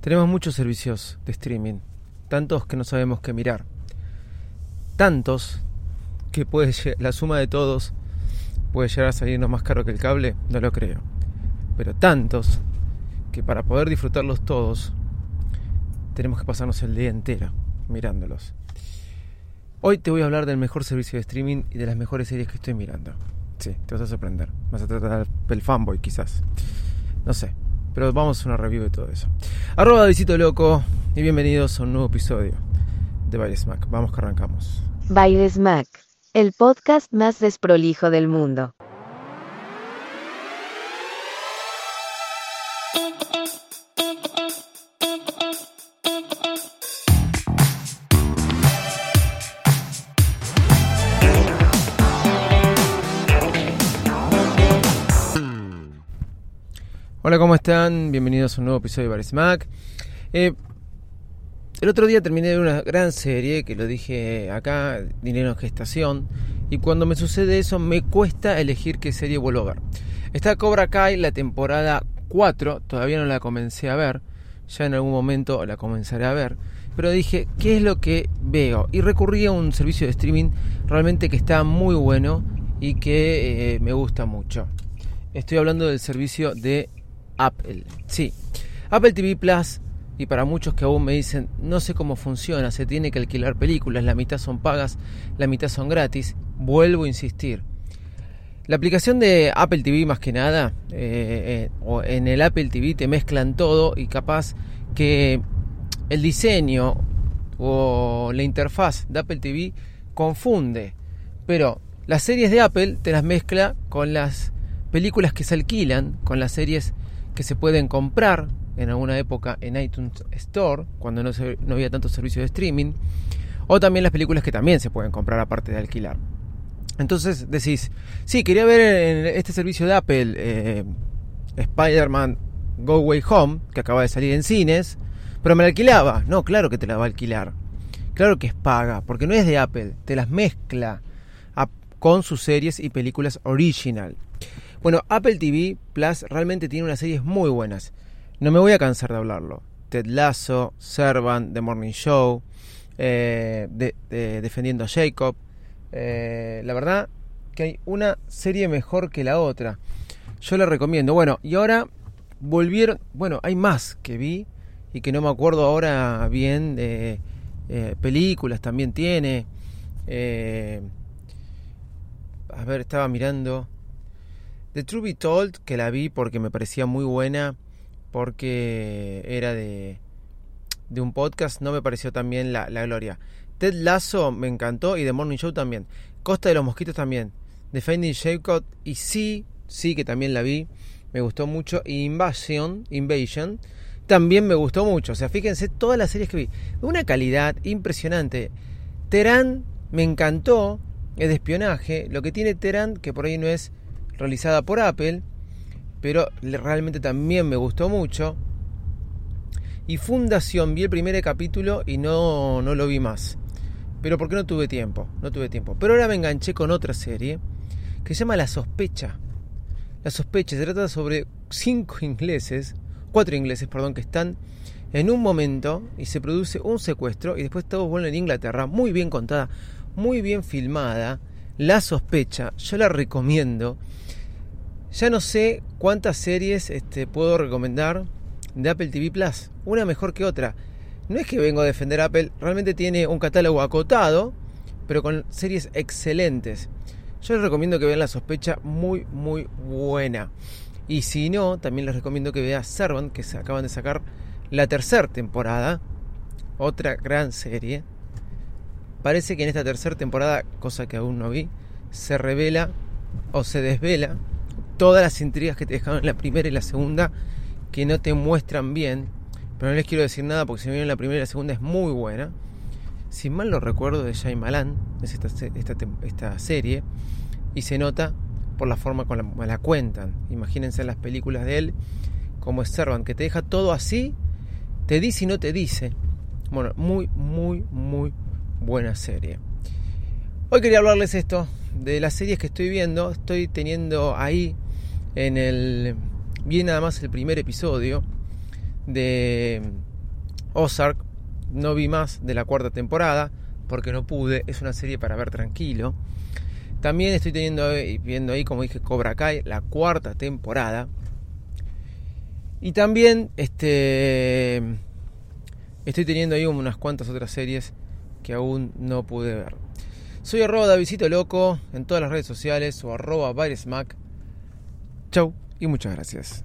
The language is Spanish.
Tenemos muchos servicios de streaming, tantos que no sabemos qué mirar. Tantos que puede la suma de todos puede llegar a salirnos más caro que el cable, no lo creo. Pero tantos que para poder disfrutarlos todos tenemos que pasarnos el día entero mirándolos. Hoy te voy a hablar del mejor servicio de streaming y de las mejores series que estoy mirando. Sí, te vas a sorprender. Vas a tratar del fanboy quizás. No sé, pero vamos a una review de todo eso. Arroba Visito Loco y bienvenidos a un nuevo episodio de Baile Smack. Vamos que arrancamos. Baile Smack, el podcast más desprolijo del mundo. Hola, ¿cómo están? Bienvenidos a un nuevo episodio de Barismac. Eh, el otro día terminé una gran serie que lo dije acá, Dinero en Gestación, y cuando me sucede eso me cuesta elegir qué serie vuelvo a ver. Está Cobra Kai, la temporada 4, todavía no la comencé a ver, ya en algún momento la comenzaré a ver, pero dije, ¿qué es lo que veo? Y recurrí a un servicio de streaming realmente que está muy bueno y que eh, me gusta mucho. Estoy hablando del servicio de Apple. Sí, Apple TV Plus, y para muchos que aún me dicen, no sé cómo funciona, se tiene que alquilar películas, la mitad son pagas, la mitad son gratis, vuelvo a insistir. La aplicación de Apple TV más que nada, eh, eh, o en el Apple TV te mezclan todo y capaz que el diseño o la interfaz de Apple TV confunde. Pero las series de Apple te las mezcla con las películas que se alquilan, con las series que se pueden comprar en alguna época en iTunes Store, cuando no, no había tanto servicio de streaming, o también las películas que también se pueden comprar aparte de alquilar. Entonces decís, sí, quería ver este servicio de Apple eh, Spider-Man Go Way Home, que acaba de salir en cines, pero me la alquilaba. No, claro que te la va a alquilar. Claro que es paga, porque no es de Apple, te las mezcla con sus series y películas original. Bueno, Apple TV Plus realmente tiene unas series muy buenas. No me voy a cansar de hablarlo. Ted Lasso, Servant, The Morning Show, eh, Defendiendo a Jacob. Eh, la verdad que hay una serie mejor que la otra. Yo la recomiendo. Bueno, y ahora volvieron. Bueno, hay más que vi y que no me acuerdo ahora bien de eh, películas también tiene. a ver, estaba mirando. The True Be Told, que la vi porque me parecía muy buena, porque era de, de un podcast, no me pareció también la, la gloria. Ted Lasso me encantó y The Morning Show también. Costa de los Mosquitos también. The Finding Jacob y sí, sí que también la vi, me gustó mucho. Y Invasion, Invasion también me gustó mucho. O sea, fíjense todas las series que vi. Una calidad impresionante. Terán me encantó, es de espionaje. Lo que tiene Terán, que por ahí no es realizada por Apple, pero realmente también me gustó mucho. Y Fundación, vi el primer capítulo y no, no lo vi más. Pero porque no tuve tiempo, no tuve tiempo. Pero ahora me enganché con otra serie que se llama La Sospecha. La Sospecha se trata sobre cinco ingleses, cuatro ingleses, perdón, que están en un momento y se produce un secuestro y después todos vuelven a Inglaterra. Muy bien contada, muy bien filmada. La Sospecha, yo la recomiendo. Ya no sé cuántas series este, puedo recomendar de Apple TV Plus, una mejor que otra. No es que vengo a defender Apple, realmente tiene un catálogo acotado, pero con series excelentes. Yo les recomiendo que vean La Sospecha, muy, muy buena. Y si no, también les recomiendo que vean Servant, que se acaban de sacar la tercera temporada. Otra gran serie. Parece que en esta tercera temporada, cosa que aún no vi, se revela o se desvela todas las intrigas que te dejaron en la primera y la segunda que no te muestran bien. Pero no les quiero decir nada porque si vieron la primera y la segunda es muy buena. Si mal lo recuerdo de Malan es esta, esta, esta, serie, y se nota por la forma con la, la cuentan. Imagínense las películas de él, como es Servant, que te deja todo así, te dice y no te dice. Bueno, muy, muy, muy buena serie. Hoy quería hablarles esto, de las series que estoy viendo. Estoy teniendo ahí en el. Bien nada más el primer episodio de Ozark. No vi más de la cuarta temporada porque no pude. Es una serie para ver tranquilo. También estoy teniendo viendo ahí, como dije, Cobra Kai, la cuarta temporada. Y también este estoy teniendo ahí unas cuantas otras series que aún no pude ver. Soy arroba Davidito Loco en todas las redes sociales o arroba Mac. Chau y muchas gracias.